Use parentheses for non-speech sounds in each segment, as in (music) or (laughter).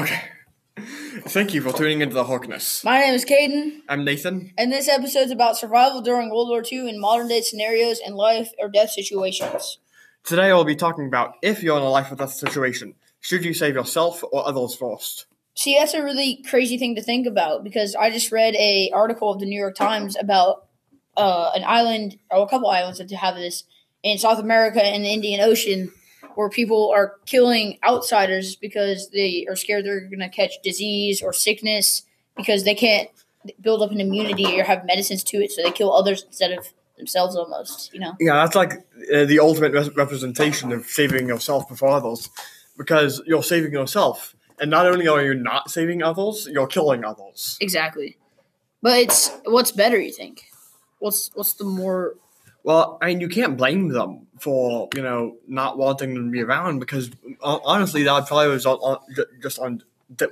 Okay. Thank you for tuning into the Hawkness. My name is Caden, I'm Nathan. and this episode's about survival during World War II in modern day scenarios and life or death situations. Today I'll be talking about if you're in a life or death situation, should you save yourself or others first? See, that's a really crazy thing to think about because I just read a article of the New York Times about uh, an island or a couple islands that have this in South America and the Indian Ocean where people are killing outsiders because they are scared they're going to catch disease or sickness because they can't build up an immunity or have medicines to it, so they kill others instead of themselves almost, you know? Yeah, that's like uh, the ultimate re- representation of saving yourself before others because you're saving yourself. And not only are you not saving others, you're killing others. Exactly. But it's what's better, you think? What's what's the more Well, I mean, you can't blame them for, you know, not wanting them to be around because honestly, that probably was on, just on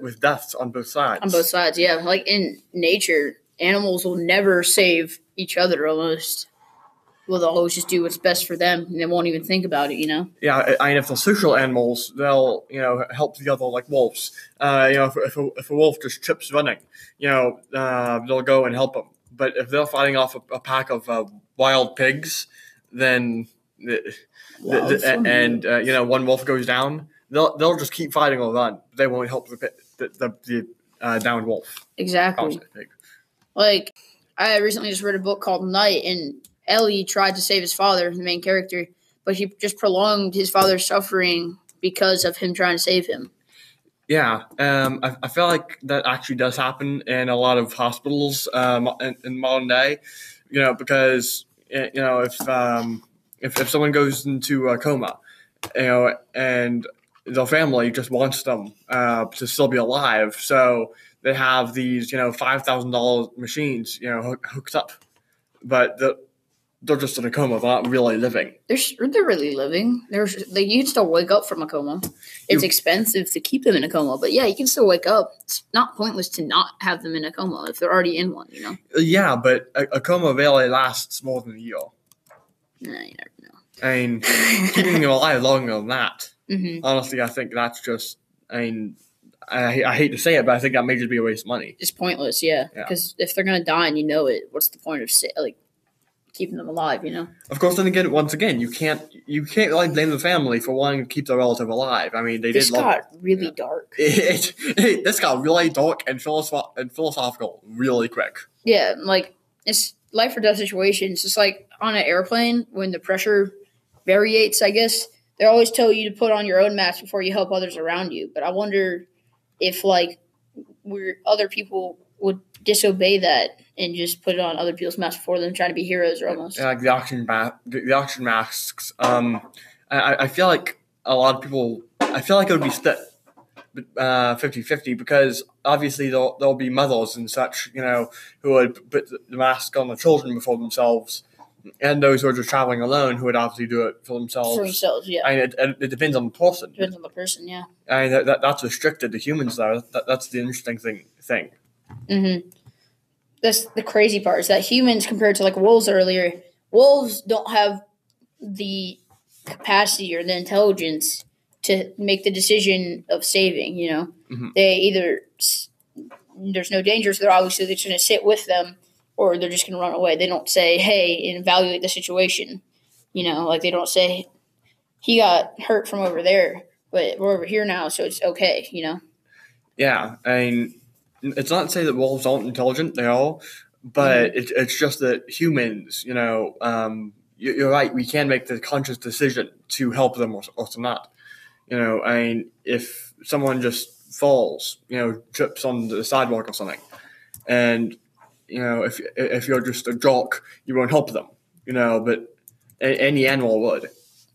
with deaths on both sides. on both sides? Yeah, like in nature, animals will never save each other almost. Well, they'll always just do what's best for them, and they won't even think about it. You know. Yeah, I I mean, if they're social animals, they'll you know help the other like wolves. Uh, you know, if, if, a, if a wolf just trips running, you know, uh, they'll go and help him. But if they're fighting off a, a pack of uh, wild pigs, then the, the, Wow, the- so and uh, you know one wolf goes down, they'll they'll just keep fighting or that. They won't help the the the, the uh, downed wolf. Exactly. Like I recently just read a book called Night, and Elie tried to save his father, the main character, but he just prolonged his father's suffering because of him trying to save him. Yeah, um, I, I feel like that actually does happen in a lot of hospitals um, in, in modern day. You know, because you know if um, if if someone goes into a coma, you know, and the family just wants them uh, to still be alive, so they have these you know five thousand dollars machines you know hook, hooked up, but the, they're just in a coma, they're not really living. They're they're really living. They're they you can still wake up from a coma. It's You- expensive to keep them in a coma, but yeah, you can still wake up. It's not pointless to not have them in a coma if they're already in one. You know, Yeah, but a, a coma really lasts more than a year. nah, you never know. I mean, (laughs) keeping them alive longer than that. hmm honestly, I think that's just. I mean, I, I hate to say it, but I think that may just be a waste of money. It's pointless, yeah. Yeah. Because if they're gonna die and you know it, what's the point of like keeping them alive? You know. Of course, then again, once again, you can't you can't really blame the family for wanting to keep their relative alive. I mean, they This did love. got really yeah. dark. (laughs) It, it, this got really dark and, philosoph- and philosophical really quick. Yeah, like it's life or death situations. It's like on an airplane when the pressure variates. I guess they always tell you to put on your own mask before you help others around you. But I wonder if like we're other people would disobey that and just put it on other people's masks before them, trying to be heroes or almost. Yeah, like the oxygen ma- the, oxygen masks. Um, I, I feel like a lot of people. I feel like it would be split uh, 50-50 because obviously there'll, there'll be mothers and such, you know, who would put the mask on the children before themselves, and those who are just traveling alone who would obviously do it for themselves. For themselves, yeah. I mean, it, it, it depends on the person. Depends on the person, yeah. I mean, that, that, that's restricted to humans, though. That, that's the interesting thing. Thing. Mm-hmm. That's the crazy part is that humans, compared to like wolves earlier, wolves don't have the capacity or the intelligence to make the decision of saving. You know, Mhm. they either there's no danger, so they're obviously they're just going to sit with them, or they're just going to run away. They don't say, "Hey," and evaluate the situation. You know, like they don't say, "He got hurt from over there, but we're over here now, so it's okay." You know. Yeah, I mean, it's not to say that wolves aren't intelligent; they are, but it, it's just that humans, you know, um, you, you're right. We can make the conscious decision to help them or, or to not. You know, I mean, if someone just falls, you know, trips on the sidewalk or something, and you know, if if you're just a jock, you won't help them. You know, but a, any animal would.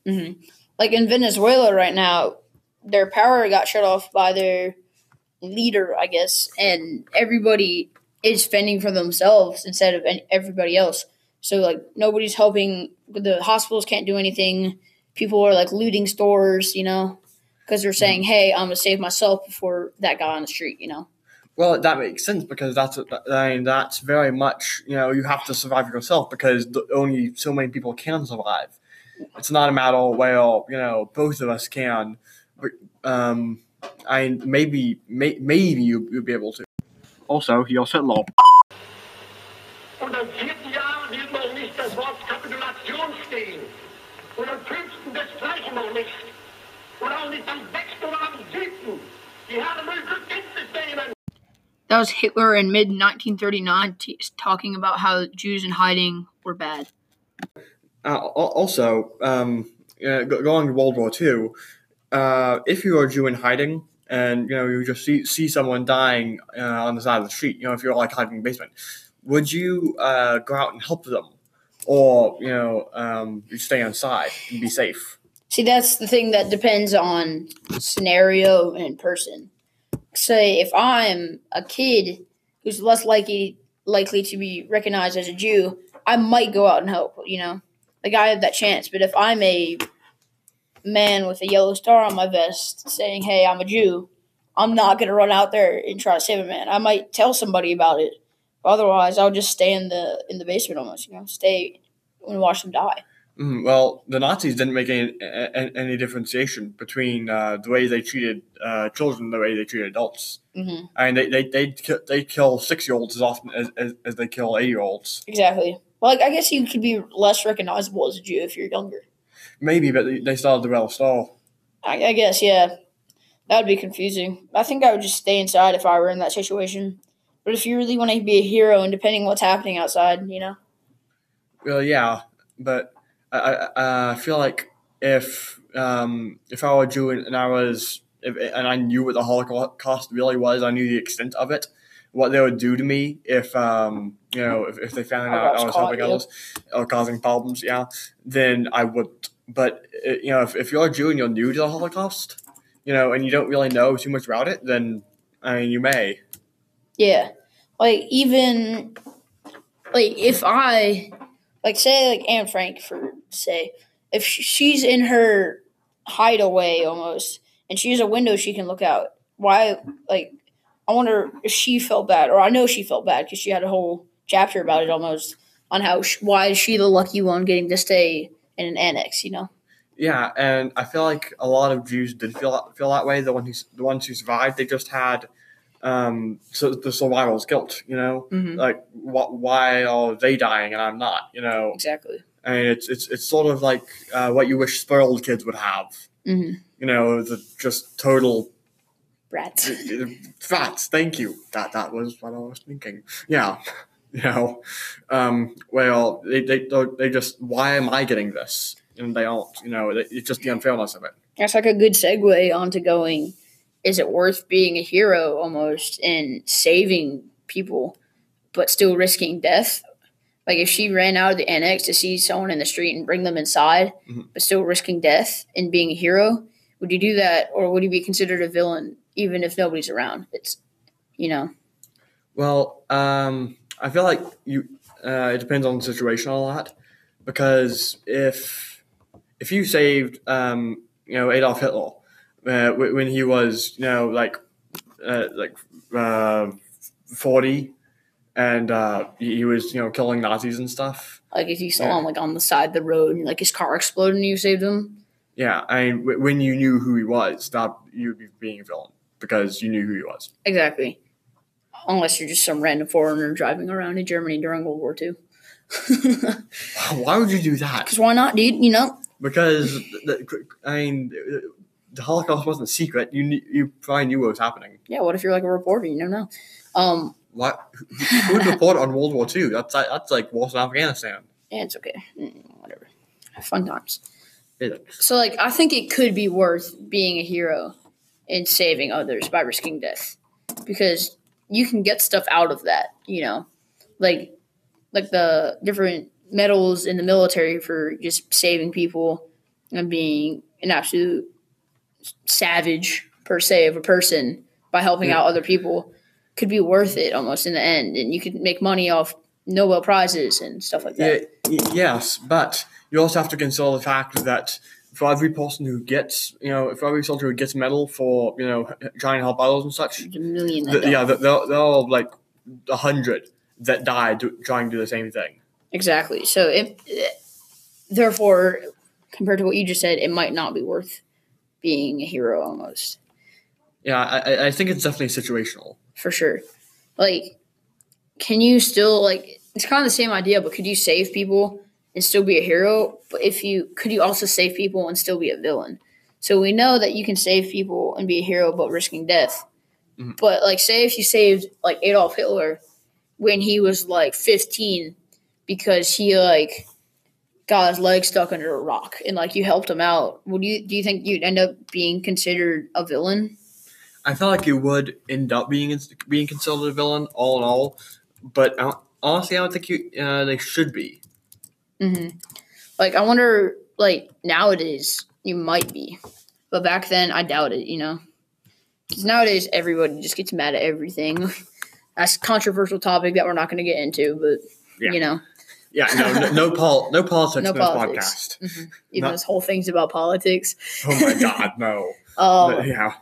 hmm Like in Venezuela right now, their power got shut off by their leader, I guess, and everybody is fending for themselves instead of everybody else. So like nobody's helping. The hospitals can't do anything. People are like looting stores, you know, because they're saying, "Hey, I'm gonna save myself before that guy on the street," you know. Well, that makes sense because that's I mean that's very much you know you have to survive yourself because the, only so many people can survive. It's not a matter of well you know both of us can, but, um, I maybe may, maybe you you'd be able to. Also, he also Hitler. Und am vierten Jahr will noch nicht das Wort Kapitulation stehen. Und am fünften das noch nicht. Und auch nicht am sechsten oder am siebten. Die Herren mögen zur nehmen. That was Hitler in mid 1939 t- talking about how Jews in hiding were bad. Uh, also, um, uh, going to World War II, uh, if you are a Jew in hiding and you know you just see see someone dying uh, on the side of the street, you know if you're like hiding in the basement, would you uh, go out and help them, or you know um, you stay inside and be safe? See, that's the thing that depends on scenario and person. Say, if I'm a kid who's less likely likely to be recognized as a Jew, I might go out and help. You know, like I have that chance. But if I'm a man with a yellow star on my vest saying, "Hey, I'm a Jew," I'm not gonna run out there and try to save a man. I might tell somebody about it. Otherwise, I'll just stay in the in the basement almost. You know, stay and watch them die. Mm, well, the Nazis didn't make any any, any differentiation between uh, the way they treated uh, children and the way they treated adults. hmm I mean, they they they they kill six year olds as often as, as, as they kill eight year olds. Exactly. Well, like, I guess you could be less recognizable as a Jew if you're younger. Maybe, but they, have the rebel style. I, I guess, yeah. That would be confusing. I think I would just stay inside if I were in that situation. But if you really want to be a hero and depending what's happening outside, you know? Well, yeah, but I I, I feel like if um, if I were Jew and, and I was if, and I knew what the Holocaust really was, I knew the extent of it, what they would do to me if um, you know if, if they found I out was I was helping others or causing problems, yeah, then I would. But uh, you know, if, if you're a Jew and you're new to the Holocaust, you know, and you don't really know too much about it, then I mean, you may. Yeah. Like, even, like, if I, like, say, like, Anne Frank, for say, if she's in her hideaway almost, and she has a window she can look out, why, like, I wonder if she felt bad, or I know she felt bad because she had a whole chapter about it almost on how sh- why is she the lucky one getting to stay in an annex, you know? Yeah, and I feel like a lot of Jews did feel feel that way. The one who the ones who survived, they just had um, so the survival's guilt. You know, Mm-hmm. like what? Why are they dying and I'm not? You know, Exactly. I mean, it's it's it's sort of like uh, what you wish spoiled kids would have. Mm-hmm. You know, the just total (laughs) Fats. Thank you. That that was what I was thinking. Yeah, (laughs) you know, um, well, they they they just why am I getting this? And they aren't. You know, it's just the unfairness of it. That's like a good segue onto going. Is it worth being a hero almost and saving people, but still risking death? Like if she ran out of the annex to see someone in the street and bring them inside, Mhm. but still risking death and being a hero, would you do that, or would you be considered a villain even if nobody's around? It's, you know, Well, um, I feel like you. Uh, it depends on the situation a lot, because if if you saved, um, you know, Adolf Hitler uh, when he was, you know, like uh, like uh, forty, and uh, he was, you know, killing Nazis and stuff. like if you saw Yeah. him like on the side of the road and like his car exploded and you saved him. Yeah, I mean, wh- when you knew who he was, that you'd be being a villain because you knew who he was. Exactly. Unless you're just some random foreigner driving around in Germany during World War II. (laughs) Why would you do that? Because why not, dude? You know, because the, I mean the Holocaust wasn't a secret. You knew, you probably knew what was happening. yeah. What if you're like a reporter? You never know. Um, What? Who would report on World War II? That's like, that's like wars in Afghanistan. yeah, it's okay. Mm, whatever. Fun times. So, like, I think it could be worth being a hero and saving others by risking death, because you can get stuff out of that. You know, like, like the different medals in the military for just saving people and being an absolute savage per se of a person by helping Yeah. out other people could be worth it almost in the end, and you could make money off Nobel prizes and stuff like that. y- yes, but you also have to consider the fact that for every person who gets, you know, for every soldier who gets a medal for, you know, trying to help others and such, There's a million. Th- yeah, th- there there are like a hundred that died do, trying to do the same thing. Exactly. So it, therefore, compared to what you just said, it might not be worth being a hero almost. Yeah, I- I think it's definitely situational. for sure. Like, can you still like? It's kind of the same idea, but could you save people and still be a hero? But if you could, you also save people and still be a villain. So we know that you can save people and be a hero, but risking death. Mhm. But like, say if you saved like Adolf Hitler when he was like fifteen, because he like got his leg stuck under a rock and like you helped him out, would you do you think you'd end up being considered a villain? I feel like you would end up being being considered a villain, all in all. But uh, honestly, I don't think you uh, they should be. Hmm Like, I wonder, like, nowadays, you might be. But back then, I doubt it, you know? Because nowadays, everybody just gets mad at everything. (laughs) That's a controversial topic that we're not going to get into, but, Yeah. you know, Yeah, no, no, no, (laughs) pol- no politics No politics. podcast. mhm. even this whole thing's about politics. Oh my god, no. (laughs) Um, But, yeah,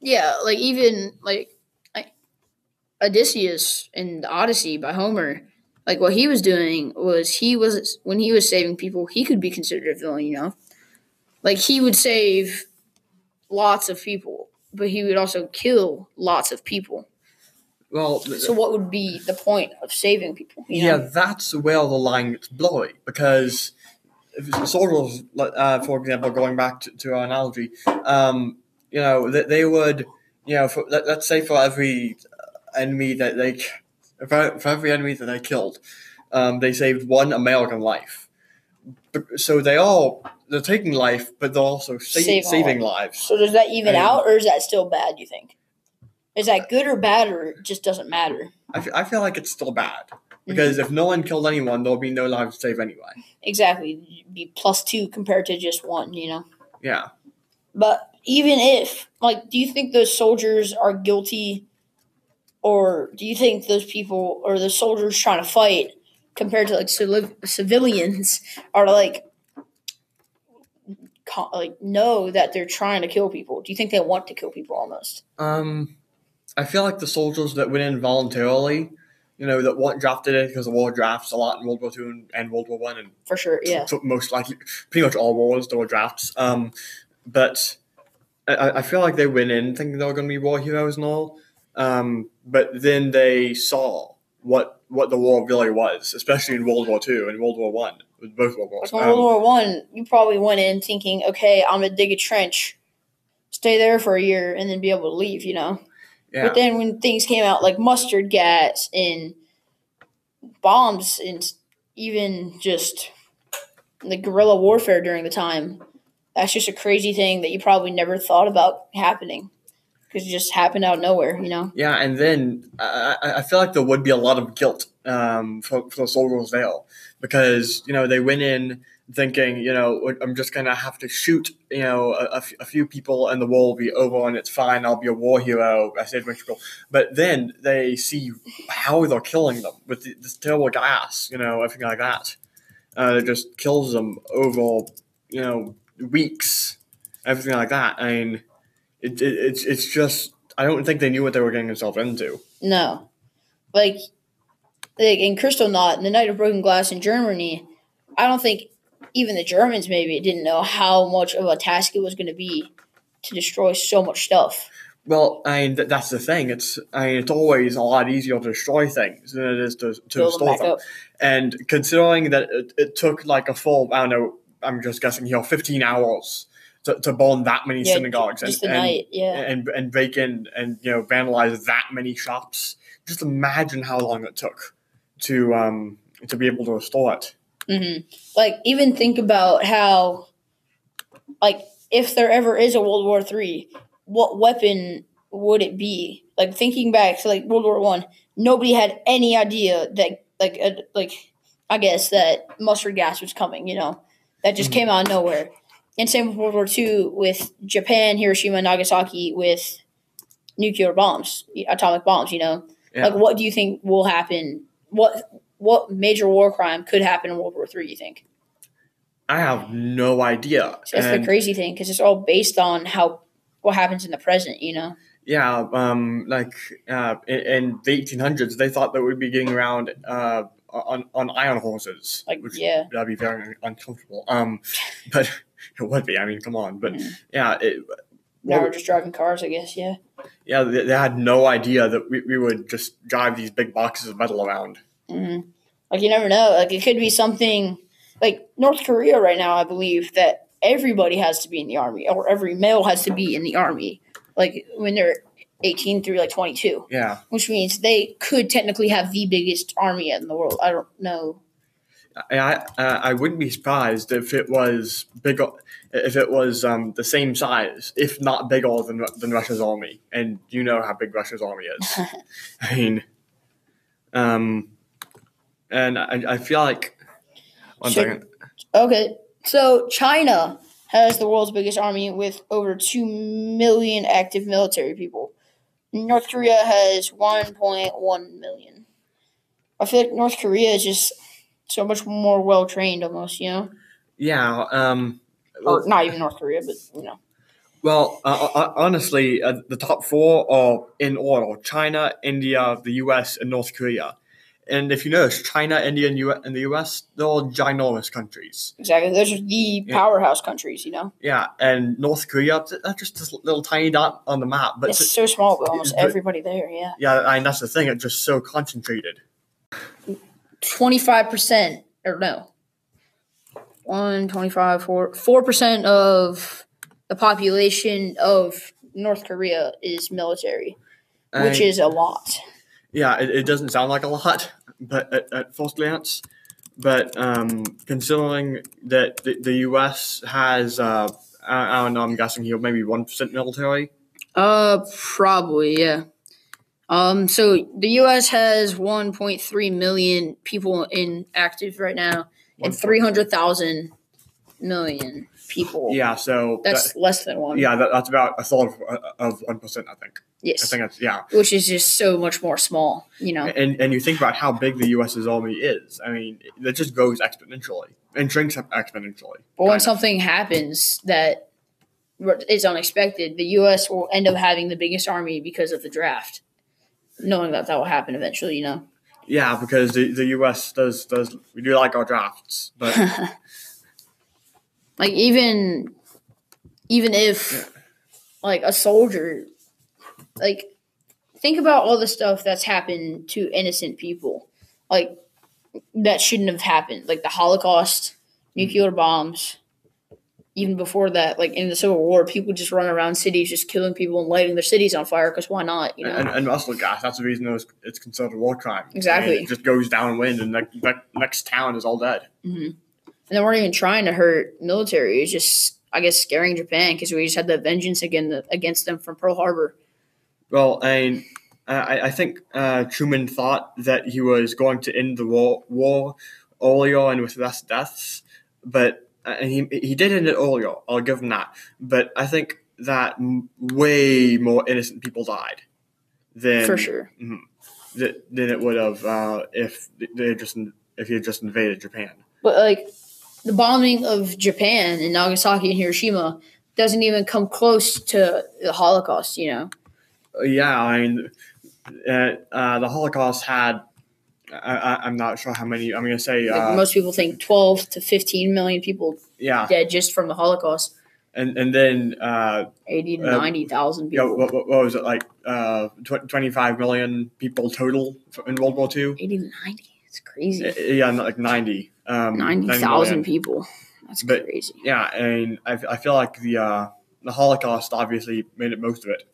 yeah, like, even, like, I, Odysseus in the Odyssey by Homer, like, what he was doing was he was, when he was saving people, he could be considered a villain, you know? Like, he would save lots of people, but he would also kill lots of people. well, So what would be the point of saving people? you yeah, know? that's where the line gets blurry because if soldiers, like, uh, for example, going back to, to our analogy, um, you know, they, they would, you know, for, let, let's say for every enemy that they, for, for every enemy that they killed, um, they saved one American life. But- So they all they're taking life, but they're also sa- Saving saving lives. So does that even And- out, or is that still bad? You think? Is that good or bad, or it just doesn't matter? I feel like it's still bad because if no one killed anyone, there'll be no lives saved anyway. Exactly, You'd be plus two compared to just one. You know. Yeah. But even if, like, do you think those soldiers are guilty, or do you think those people or the soldiers trying to fight compared to like civil- civilians are like, co- like know that they're trying to kill people? Do you think they want to kill people almost? Um, I feel like the soldiers that went in voluntarily, you know, that weren't drafted in because the war drafts a lot in World War Two and, World War One, and For sure, yeah. so most likely, pretty much all wars there were drafts. Um, but I, I feel like they went in thinking they were going to be war heroes and all. Um, but then they saw what what the war really was, especially in World War Two and World War One, both World Wars. Like in World Um, War One, you probably went in thinking, okay, I'm gonna dig a trench, stay there for a year, and then be able to leave. You know. yeah. But then when things came out like mustard gas and bombs and even just the guerrilla warfare during the time, that's just a crazy thing that you probably never thought about happening because it just happened out of nowhere, you know? Yeah, and then I, I feel like there would be a lot of guilt um, for, for the soldiers there because you know they went in thinking you know I'm just gonna have to shoot you know a, a f- a few people and the war will be over and it's fine. I'll be a war hero I people but then they see how they're killing them with this terrible gas you know everything like that. Uh, it just kills them over you know weeks everything like that. I mean it, it, it's it's just I don't think they knew what they were getting themselves into. No. Like, like in Kristallnacht, and the Night of Broken Glass in Germany, I don't think even the Germans maybe didn't know how much of a task it was going to be to destroy so much stuff. Well, I mean th- that's the thing. It's I mean it's always a lot easier to destroy things than it is to to Build them restore back them. And considering that it, it took like a full I don't know I'm just guessing here 15 hours to, to burn that many Yeah, synagogues and, and, yeah. and and break in and you know vandalize that many shops. Just imagine how long it took to um to be able to restore it. hmm Like, even think about how, like, if there ever is a World War Three, what weapon would it be? Like, thinking back to like World War One, nobody had any idea that, like, uh, like, I guess that mustard gas was coming. You know, that just Mhm. came out of nowhere. And same with World War Two with Japan, Hiroshima, Nagasaki with nuclear bombs, atomic bombs. You know, Yeah. like, what do you think will happen? What what major war crime could happen in World War Three? You think? I have no idea. That's And- the crazy thing because it's all based on how what happens in the present. You know? Yeah, um, like uh, in, in the 1800s, they thought that we'd be getting around uh, on on iron horses, Like, which yeah. that'd be very uncomfortable. Um, (laughs) but (laughs) it would be. I mean, come on. But Mhm. yeah, it, Now we're just driving cars, I guess. Yeah. Yeah, they, they had no idea that we, we would just drive these big boxes of metal around. hmm Like you never know. Like it could be something like North Korea right now. I believe that everybody has to be in the army, or every male has to be in the army. Like when they're eighteen through like twenty two, Yeah, which means they could technically have the biggest army in the world. I don't know. I I, uh, I wouldn't be surprised if it was bigger, if it was um, the same size, if not bigger than than Russia's army. And you know how big Russia's army is. (laughs) I mean, um, and I, I feel like one Should- second. Okay, so China has the world's biggest army with over 2 million active military people. North Korea has 1.1 million. I feel like North Korea is just so much more well trained, almost, you know? Yeah. Um, Or not even North Korea, but, you know. Well, uh, uh, honestly, uh, the top four are in order: China, India, the U.S., and North Korea. And if you notice, China, India, and, U- and the U.S. they're all ginormous countries. Exactly. Those are the Yeah. powerhouse countries, you know? Yeah, and North Korea, that's just this little tiny dot on the map. But It's so small, but almost but- everybody there, yeah. yeah, I mean, that's the thing; it's just so concentrated. 25% or no 1 25 4 4% of the population of north korea is military which is a lot Yeah, it, it doesn't sound like a lot, but at, at first glance, but um, considering that the, the U.S. has, uh, I, I don't know, I'm guessing here maybe one percent military. uh probably yeah um so the us has 1.3 million people in active right now and 300,000 million people Yeah, so that's that- less than one yeah, that, that's about a third of- of one percent. I think. Yes, I think that's yeah. which is just so much more small you know And and you think about how big the U.S.'s army is. I mean, it just goes exponentially and shrinks exponentially. But when of. something happens that is unexpected, the U.S. will end up having the biggest army because of the draft, knowing that that will happen eventually. You know, yeah, because the, the U.S. does does we do like our drafts, but (laughs) like even even if like a soldier, like think about all the stuff that's happened to innocent people, like that shouldn't have happened, like the Holocaust, mm-hmm. nuclear bombs. Even before that, like in the Civil War, people just run around cities just killing people and lighting their cities on fire because why not? You know, and, and mustard gas. That's the reason it was, it's considered a war crime. Exactly. And it just goes downwind, and the next, next town is all dead. and they weren't even trying to hurt military. It was just, I guess, scaring Japan because we just had the vengeance again against them from Pearl Harbor. Well, I mean, I, I think uh, Truman thought that he was going to end the war, war earlier and with less deaths, but uh, and he he did end it earlier. I'll give him that. But I think that way more innocent people died than For sure. th- than it would have uh, if they just if he had just invaded Japan. But like the bombing of Japan and Nagasaki and Hiroshima doesn't even come close to the Holocaust. You know, Uh, Yeah, I mean, uh, uh, the Holocaust had. I, I, I'm not sure how many. I'm gonna say, like uh, most people think twelve to fifteen million people yeah, dead just from the Holocaust. and and then uh, Eighty to Uh, ninety thousand yeah, people. what, what was it like? Uh, tw- 25 million people total in World War II. Eighty to ninety. It's crazy. Uh, Yeah, like 90. Um, Ninety 90 thousand million. people. That's But- crazy. Yeah, and I, I feel like the uh, the Holocaust obviously made it most of it,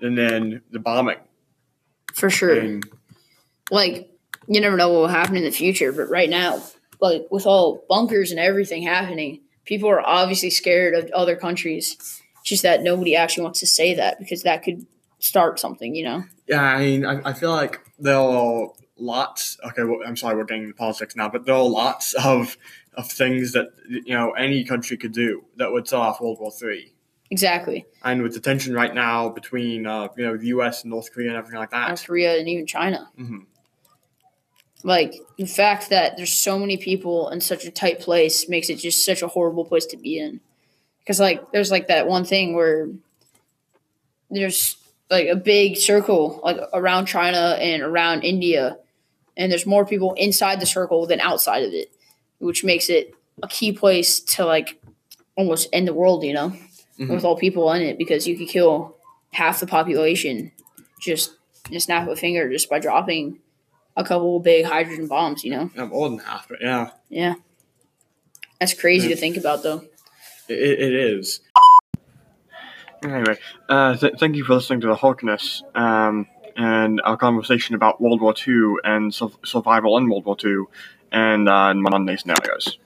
and then the bombing. For sure. And like you never know what will happen in the future but right now like with all bunkers and everything happening people are obviously scared of other countries it's just that nobody actually wants to say that because that could start something you know Yeah, I mean, I, I feel like there are lots. Okay, well, I'm sorry, we're getting into politics now, but there are lots of of things that you know any country could do that would set off World War Three. exactly And with the tension right now between uh, you know the U.S. and North Korea and everything like that, north korea and even china Mhm. Like the fact that there's so many people in such a tight place makes it just such a horrible place to be in because like there's like that one thing where there's like a big circle like around china and around india and there's more people inside the circle than outside of it which makes it a key place to like almost end the world you know Mhm. with all people in it because you could kill half the population just in a snap of a finger just by dropping a couple big hydrogen bombs. You know, I'm old enough, but yeah, yeah, that's crazy to think about though. it, it is. Anyway, uh, th- thank you for listening to the Hulkness um, and our conversation about World War II and su- survival in World War II and uh, Monday scenarios.